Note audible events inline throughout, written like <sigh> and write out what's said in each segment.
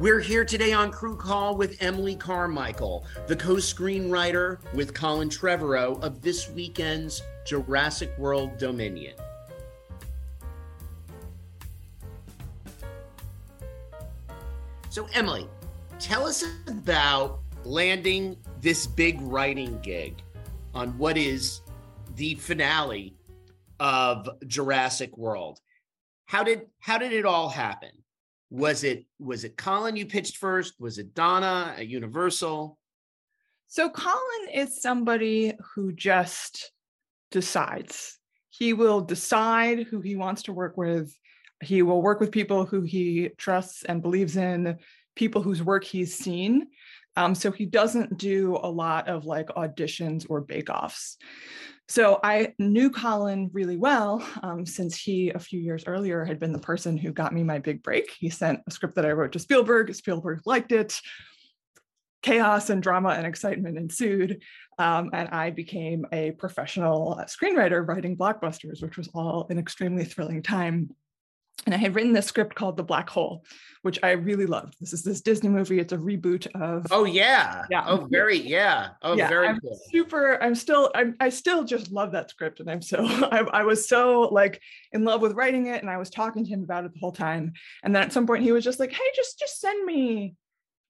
We're here today on Crew Call with Emily Carmichael, the co screenwriter with Colin Trevorrow of this weekend's Jurassic World Dominion. So, Emily, tell us about landing this big writing gig on what is the finale of Jurassic World. How did how did it all happen? Was it was it Colin you pitched first? Was it Donna at Universal? So Colin is somebody who just decides. He will decide who he wants to work with. He will work with people who he trusts and believes in, people whose work he's seen. Um, so he doesn't do a lot of like auditions or bake-offs. So I knew Colin really well um, since he, a few years earlier, had been the person who got me my big break. He sent a script that I wrote to Spielberg. Spielberg liked it. Chaos and drama and excitement ensued. Um, and I became a professional screenwriter writing blockbusters, which was all an extremely thrilling time and I had written this script called The Black Hole, which I really loved. This is this Disney movie. It's a reboot of. Oh yeah. Yeah. Oh very yeah. Oh yeah, very I'm cool. Super. I'm still. I'm. I still just love that script, and I'm so. <laughs> I, I was so like in love with writing it, and I was talking to him about it the whole time. And then at some point, he was just like, "Hey, just just send me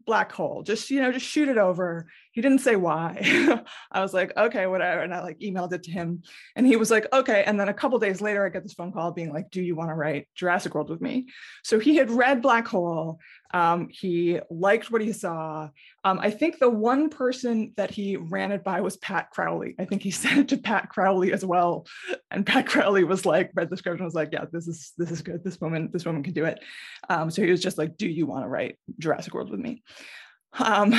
black hole just you know just shoot it over he didn't say why. <laughs> I was like okay whatever and i like emailed it to him and he was like okay and then a couple days later i get this phone call being like do you want to write jurassic world with me? So he had read black hole um, he liked what he saw um, i think the one person that he ran it by was pat crowley. I think he <laughs> sent it to pat crowley as well and pat crowley was like read the script and was like yeah this is this is good. This woman this woman can do it. Um, so he was just like do you want to write jurassic world with me? Um,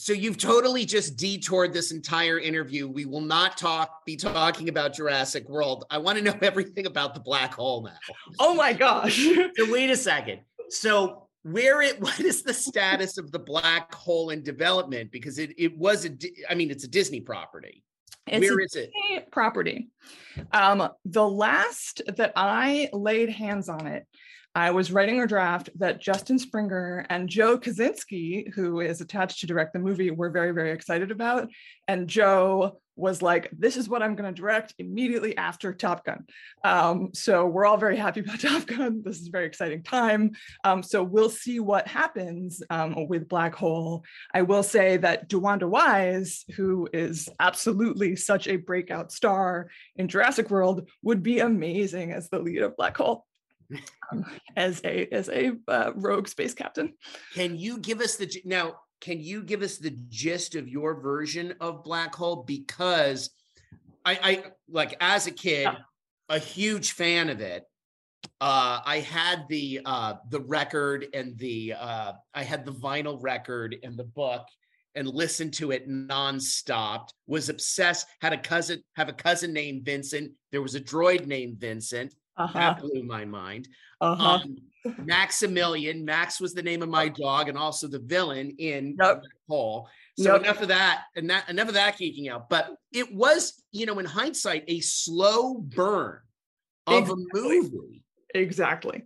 so you've totally just detoured this entire interview. We will not talk be talking about Jurassic World. I want to know <laughs> everything about the black hole now. Oh my gosh. <laughs> so wait a second. So where it <laughs> what is the status of the black hole in development? Because it it was a I mean it's a Disney property. It's Where is it? Property. Um, the last that I laid hands on it I was writing a draft that Justin Springer and Joe Kosinski, who is attached to direct the movie, were very, very excited about. And Joe was like, This is what I'm going to direct immediately after Top Gun. Um, so we're all very happy about <laughs> Top Gun. This is a very exciting time. Um, so we'll see what happens um, with Black Hole. I will say that DeWanda Wise, who is absolutely such a breakout star in Jurassic World, would be amazing as the lead of Black Hole um, <laughs> as a as a uh, rogue space captain. Can you give us the now? Can you give us the gist of your version of Black Hole? Because I, I like as a kid, yeah. a huge fan of it. Uh, I had the uh, the record and the uh, I had the vinyl record and the book and listened to it nonstop. Was obsessed. Had a cousin have a cousin named Vincent. There was a droid named Vincent. Uh-huh. That blew my mind. Uh-huh. Um, Maximilian, Max was the name of my dog, and also the villain in yep. Paul. So yep. enough of that, and that enough of that geeking out. But it was, you know, in hindsight, a slow burn of exactly. a movie. Exactly.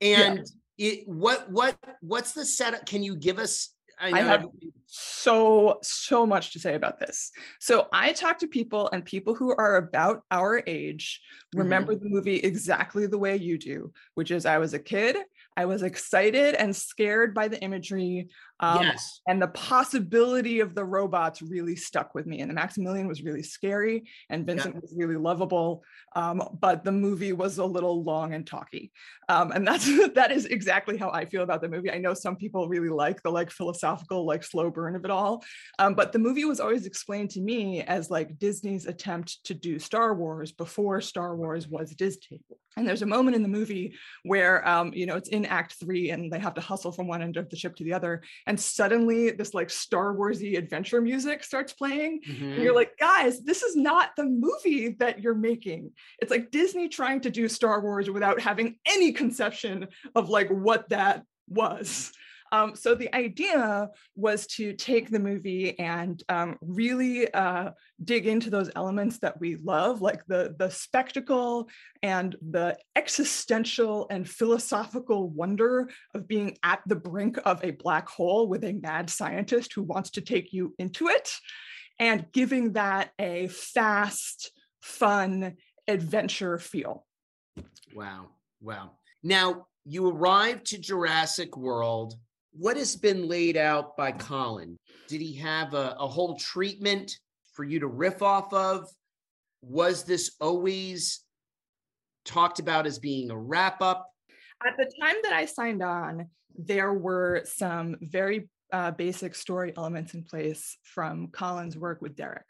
And yeah. it what what what's the setup? Can you give us I, I have so so much to say about this. So I talk to people and people who are about our age remember mm-hmm. the movie exactly the way you do, which is I was a kid, I was excited and scared by the imagery. Um, yes. And the possibility of the robots really stuck with me. And the Maximilian was really scary, and Vincent was really lovable. Um, but the movie was a little long and talky. Um, and that's <laughs> that is exactly how I feel about the movie. I know some people really like the like philosophical, like slow burn of it all. Um, but the movie was always explained to me as like Disney's attempt to do Star Wars before Star Wars was Disney. And there's a moment in the movie where, um, you know, it's in Act Three, and they have to hustle from one end of the ship to the other, and suddenly this like Star Warsy adventure music starts playing, mm-hmm. and you're like, guys, this is not the movie that you're making. It's like Disney trying to do Star Wars without having any conception of like what that was. Um, so the idea was to take the movie and um, really uh, dig into those elements that we love, like the, the spectacle and the existential and philosophical wonder of being at the brink of a black hole with a mad scientist who wants to take you into it, and giving that a fast, fun adventure feel. Wow. Wow. Now, you arrive to Jurassic World what has been laid out by Colin? Did he have a, a whole treatment for you to riff off of? Was this always talked about as being a wrap up? At the time that I signed on, there were some very uh, basic story elements in place from Colin's work with Derek.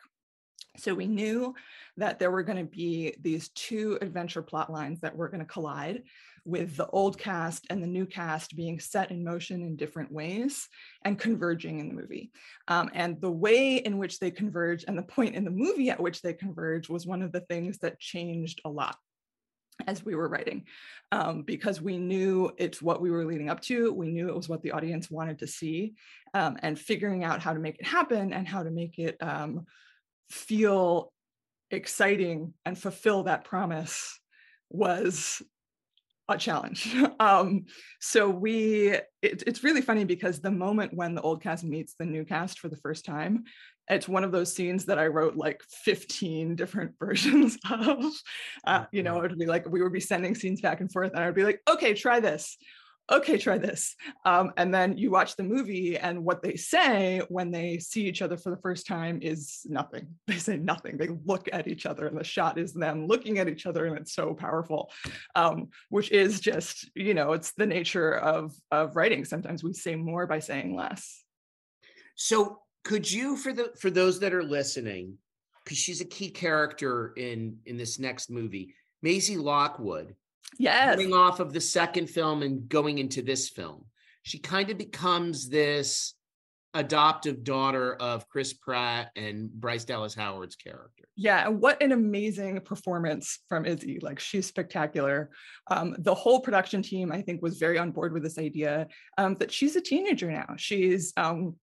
So we knew that there were going to be these two adventure plot lines that were going to collide with the old cast and the new cast being set in motion in different ways and converging in the movie. Um, and the way in which they converge and the point in the movie at which they converge was one of the things that changed a lot as we were writing um, because we knew it's what we were leading up to we knew it was what the audience wanted to see um, and figuring out how to make it happen and how to make it um, feel exciting and fulfill that promise was a challenge. <laughs> Um, so we, it, it's really funny because the moment when the old cast meets the new cast for the first time, it's one of those scenes that I wrote like 15 different <laughs> versions of. Uh, you know, it would be like we would be sending scenes back and forth, and I would be like, okay, try this okay, try this. Um, and then you watch the movie, and what they say when they see each other for the first time is nothing. <laughs> They say nothing. They look at each other, and the shot is them looking at each other, and it's so powerful, um, which is just, you know, it's the nature of, of writing. Sometimes we say more by saying less. So, could you, for the for those that are listening, because she's a key character in in this next movie, Maisie Lockwood yes. coming off of the second film and going into this film. She kind of becomes this adoptive daughter of chris pratt and bryce dallas howard's character. Yeah what an amazing performance from izzy. Like she's spectacular. Um, the whole production team i think was very on board with this idea um, that she's a teenager now. She's um,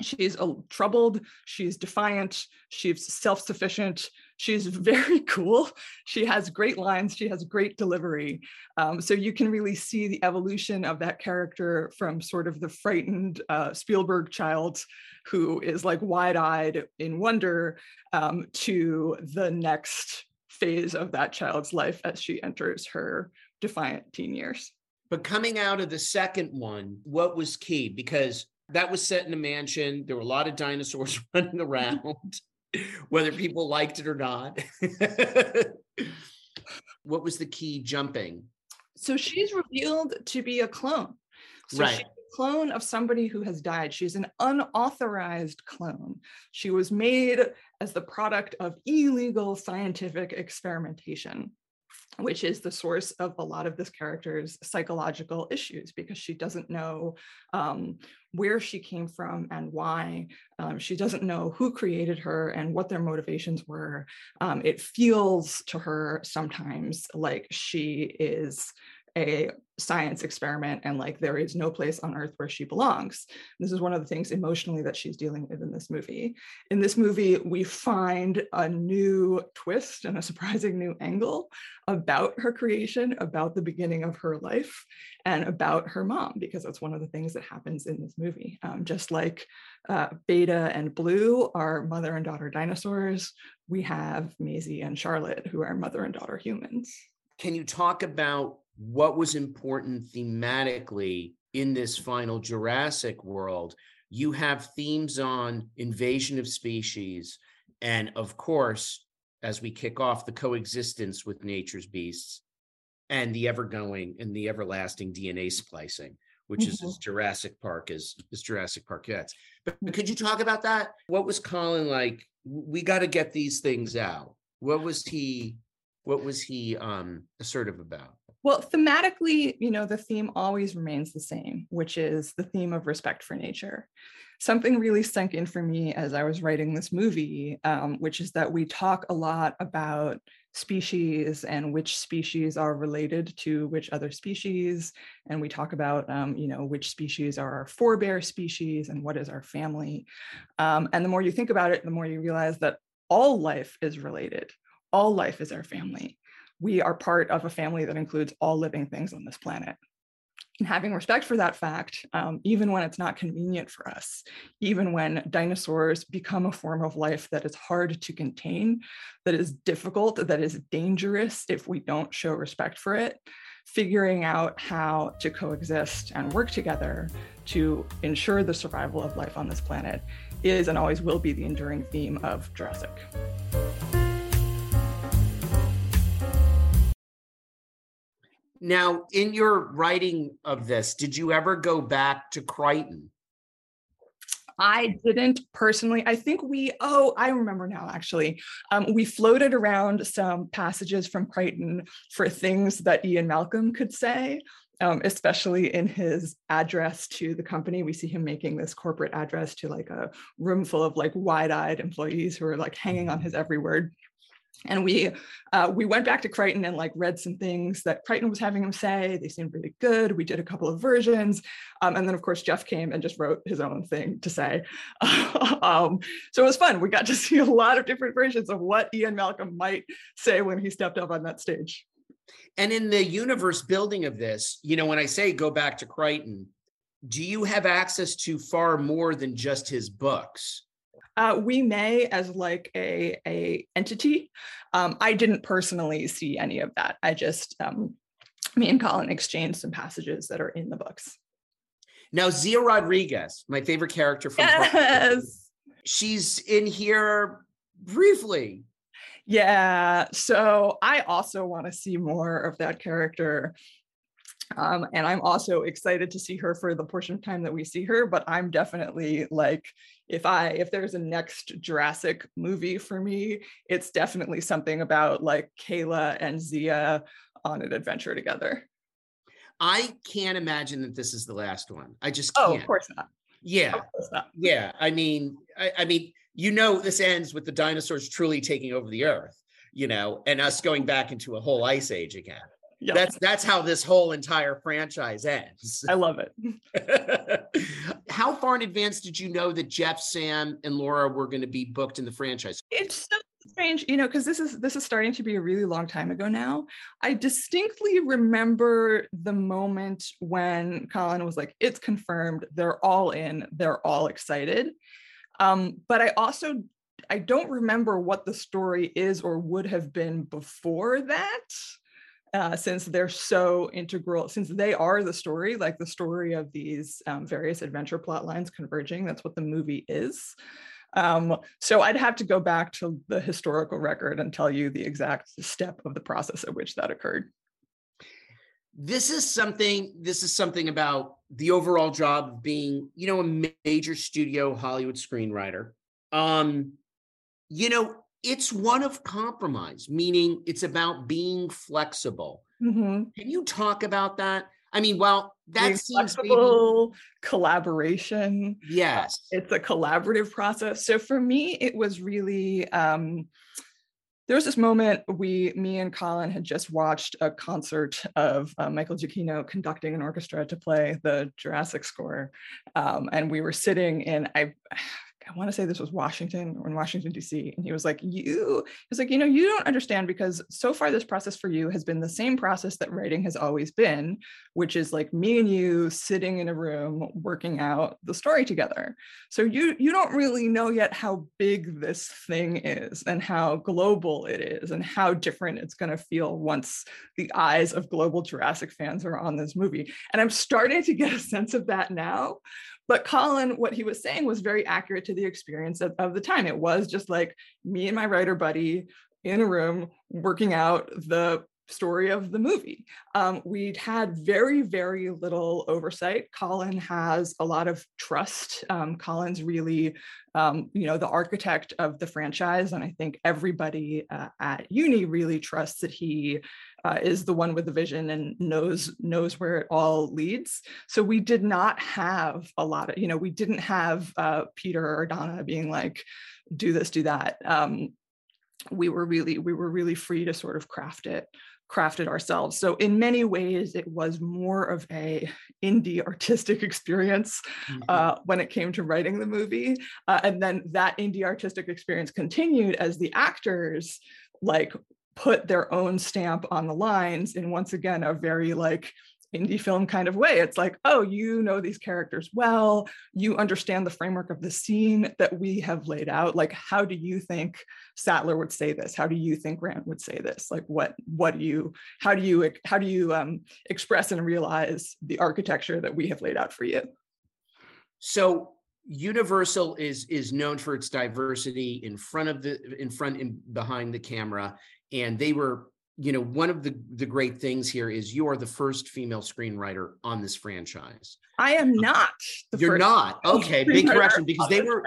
she's uh, troubled she's defiant she's self-sufficient she's very <laughs> cool. She has great lines. She has great delivery. Um, so you can really see the evolution of that character from sort of the frightened uh, spielberg child who is like wide-eyed in wonder um, to the next phase of that child's life as she enters her defiant teen years. But coming out of the second one what was key? Because that was set in a mansion. There were a lot of dinosaurs <laughs> running around, <laughs> whether people liked it or not. <laughs> what was the key jumping? So she's revealed to be a clone. So right. she's a clone of somebody who has died. She's an unauthorized clone. She was made as the product of illegal scientific experimentation which is the source of a lot of this character's psychological issues because she doesn't know um, where she came from and why. Um, she doesn't know who created her and what their motivations were. Um, it feels to her sometimes like she is a science experiment and like there is no place on earth where she belongs. This is one of the things emotionally that she's dealing with in this movie. In this movie, we find a new twist and a surprising new angle about her creation, about the beginning of her life, and about her mom, because that's one of the things that happens in this movie. Um, just like uh, Beta and Blue are mother and daughter dinosaurs, we have Maisie and Charlotte, who are mother and daughter humans. Can you talk about what was important thematically in this final Jurassic world. You have themes on invasion of species, and of course, as we kick off the coexistence with nature's beasts and the ever going and the everlasting DNA splicing, which mm-hmm. is as Jurassic Park as, as Jurassic Park gets. But, but could you talk about that? What was Colin like? We got to get these things out. What was he? What was he um, assertive about? Well, thematically, you know, the theme always remains the same, which is the theme of respect for nature. Something really sunk in for me as I was writing this movie, um, which is that we talk a lot about species and which species are related to which other species. And we talk about, um, you know, which species are our forebear species and what is our family. Um, and the more you think about it, the more you realize that all life is related. All life is our family we are part of a family that includes all living things on this planet. And having respect for that fact, um, even when it's not convenient for us, even when dinosaurs become a form of life that is hard to contain, that is difficult, that is dangerous if we don't show respect for it, figuring out how to coexist and work together to ensure the survival of life on this planet is and always will be the enduring theme of Jurassic. Now, in your writing of this, did you ever go back to Crichton? I didn't personally. I think we, oh, I remember now actually. Um, we floated around some passages from Crichton for things that Ian Malcolm could say, um, especially in his address to the company. We see him making this corporate address to like a room full of like wide eyed employees who are like hanging on his every word and we uh, we went back to Crichton and like read some things that Crichton was having him say. They seemed really good. We did a couple of versions, um, and then of course Jeff came and just wrote his own thing to say. <laughs> um, so it was fun. We got to <laughs> see a lot of different versions of what Ian Malcolm might say when he stepped up on that stage. And in the universe building of this, you know, when I say go back to Crichton, do you have access to far more than just his books? Uh, we may as like a, a entity. Um, I didn't personally see any of that. I just, um, me and Colin exchanged some passages that are in the books. Now, Zia Rodriguez, my favorite character from yes. she's in here briefly. Yeah. So I also want to see more of that character. Um, and I'm also excited to see her for the portion of time that we see her, but I'm definitely like, if I if there's a next Jurassic movie for me, it's definitely something about like Kayla and Zia on an adventure together. I can't imagine that this is the last one. I just can't. Oh, of course not. Yeah. Course not. Yeah. I mean, I, I mean, you know, this ends with the dinosaurs truly taking over the earth, you know, and us going back into a whole ice age again. Yep. That's that's how this whole entire franchise ends. I love it. <laughs> how far in advance did you know that Jeff, Sam, and Laura were going to be booked in the franchise? It's so strange, you know, because this is this is starting to be a really long time ago now. I distinctly remember the moment when Colin was like, "It's confirmed. They're all in. They're all excited." Um, but I also I don't remember what the story is or would have been before that uh, since they're so integral, since they are the story, like the story of these um, various adventure plot lines converging. That's what the movie is. Um, so I'd have to go back to the historical record and tell you the exact step of the process at which that occurred. This is something. This is something about the overall job of being, you know, a major studio Hollywood screenwriter. Um, you know, it's one of compromise, meaning it's about being flexible. Mm-hmm. Can you talk about that? I mean, well, that being seems flexible maybe... collaboration. Yes, it's a collaborative process. So for me, it was really. Um, there was this moment we, me and Colin had just watched a concert of uh, Michael Giacchino conducting an orchestra to play the Jurassic score, um, and we were sitting in I I want to say this was Washington or in Washington, D.C. And he was like, You, he's like, you know, you don't understand because so far this process for you has been the same process that writing has always been, which is like me and you sitting in a room working out the story together. So you you don't really know yet how big this thing is and how global it is and how different it's going to feel once the eyes of global Jurassic fans are on this movie. And I'm starting to get a sense of that now but Colin, what he was saying was very accurate to the experience of, of the time. It was just like me and my writer buddy in a room working out the story of the movie. Um, we'd had very, very little oversight. Colin has a lot of trust. Um, Colin's really, um, you know, the architect of the franchise. And I think everybody uh, at uni really trusts that he uh, is the one with the vision and knows knows where it all leads. So we did not have a lot of, you know, we didn't have uh, Peter or Donna being like, do this, do that. Um, we were really we were really free to sort of craft it craft it ourselves so in many ways it was more of a indie artistic <laughs> experience mm-hmm. uh, when it came to writing the movie uh, and then that indie artistic experience continued as the actors like put their own stamp on the lines in once again a very like indie film kind of way. It's like, oh, you know these characters well, you understand the framework of the scene that we have laid out. Like, how do you think Sattler would say this? How do you think Grant would say this? Like, what what do you how do you how do you um, express and realize the architecture that we have laid out for you? So Universal is is known for its diversity in front of the in front and behind the camera and they were you know one of the the great things here is you are the first female screenwriter on this franchise i am um, not you're not okay big correction because they were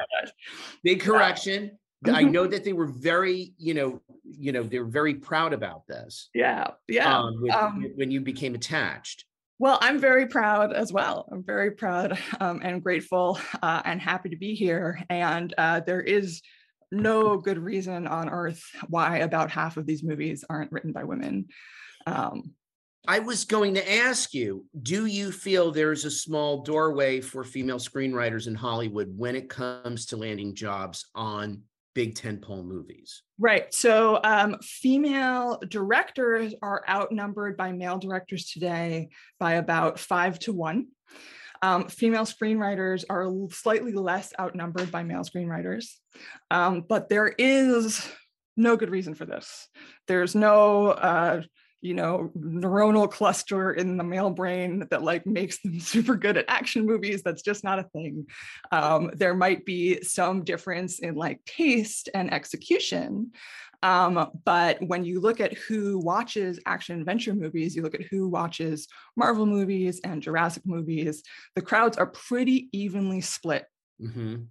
big correction I know that they were very, you know, you know, they're very proud about this. Yeah, yeah. Um, with, um, when you became attached. Well, I'm very proud as well. I'm very proud um, and grateful uh, and happy to be here. And uh, there is no good reason on earth why about half of these movies aren't written by women. Um, I was going to ask you, do you feel there's a small doorway for female screenwriters in Hollywood when it comes to landing jobs on big tentpole movies? Right. So um, female directors are outnumbered by male directors today by about five to one. Um, female screenwriters are slightly less outnumbered by male screenwriters, um, but there is no good reason for this. There's no, uh, you know, neuronal cluster in the male brain that like makes them <laughs> super good at action movies. That's just not a thing. Um, there might be some difference in like taste and execution, um, but when you look at who watches action adventure movies, you look at who watches Marvel movies and Jurassic movies, the crowds are pretty evenly split. Mm-hmm.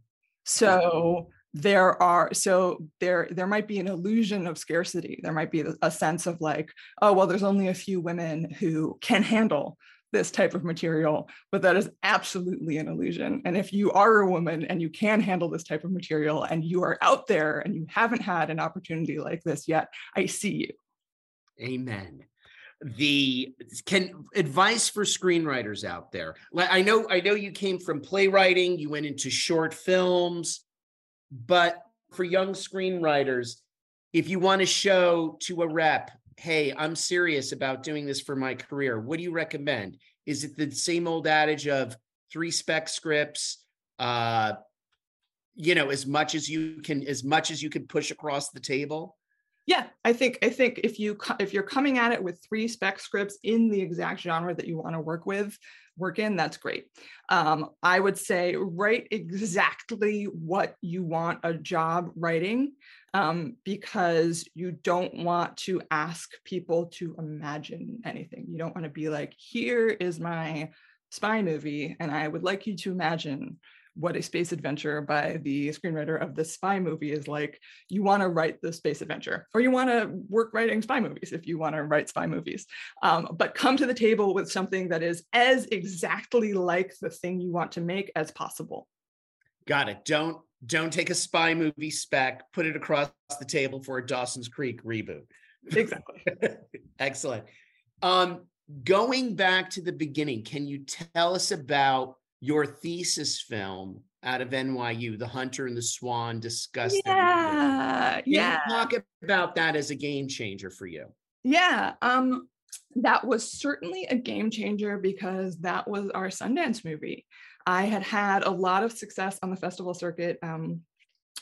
So there are so there there might be an illusion of scarcity there might be a sense of like oh well there's only a few women who can handle this type of material, but that is absolutely an illusion. And if you are a woman and you can handle this type of material and you are out there and you haven't had an opportunity like this yet, I see you. Amen. The can advice for screenwriters out there. I know I know you came from playwriting, you went into short films, but for young screenwriters, if you want to show to a rep hey, I'm serious about doing this for my career, what do you recommend? Is it the same old adage of three spec scripts? Uh, you know, as much as you can, as much as you can push across the table. Yeah, I think I think if you if you're coming at it with three spec scripts in the exact genre that you want to work with, work in, that's great. Um, I would say write exactly what you want a job writing um, because you don't want to ask people to imagine anything. You don't want to be like, here is my spy movie, and I would like you to imagine what a space adventure by the screenwriter of the spy movie is like. You want to write the space adventure, or you want to work writing spy movies if you want to write spy movies. Um, but come to the table with something that is as exactly like the thing you want to make as possible. Got it. Don't don't take a spy movie spec, put it across the table for a Dawson's Creek reboot. Exactly. <laughs> Excellent. Um, going back to the beginning, can you tell us about your thesis film out of NYU, The Hunter and the Swan, discussed. Yeah, yeah. Talk about that as a game changer for you. Yeah, um, that was certainly a game changer because that was our Sundance movie. I had had a lot of success on the festival circuit. Um,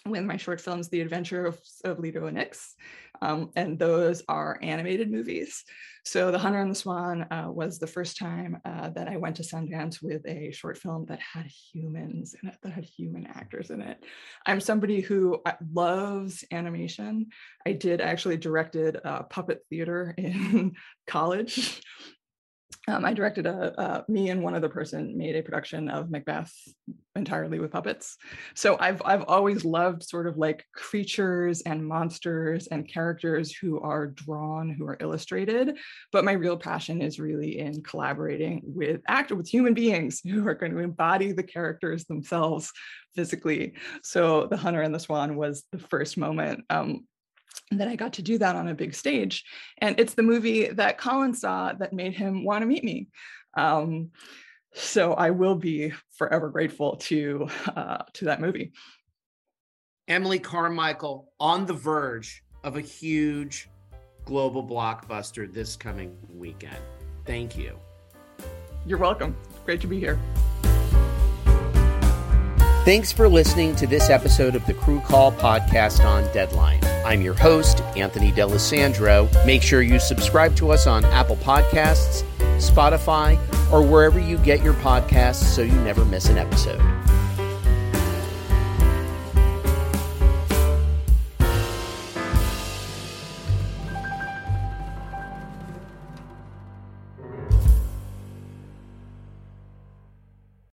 with my short films, The Adventure of, of Ledo and Ix, um, and those are animated movies. So The Hunter and the Swan uh, was the first time uh, that I went to Sundance with a short film that had humans in it, that had human actors in it. I'm somebody who uh, loves animation. I did actually directed a puppet theater in <laughs> college. Um, I directed a, a, me and one other person made a production of Macbeth entirely with puppets. So I've I've always loved sort of like creatures and monsters and characters who are drawn, who are illustrated. But my real passion is really in collaborating with actor with human beings <laughs> who are going to embody the characters themselves physically. So the Hunter and the Swan was the first moment um, that I got to do that on a big stage. And it's the movie that Colin saw that made him want to meet me. Um, so I will be forever grateful to uh, to that movie. Emily Carmichael on the verge of a huge global blockbuster this coming weekend. Thank you. You're welcome. Great to be here. Thanks for listening to this episode of the Crew Call podcast on Deadline. I'm your host, Anthony D'Alessandro. Make sure you subscribe to us on Apple Podcasts, Spotify, or wherever you get your podcasts so you never miss an episode.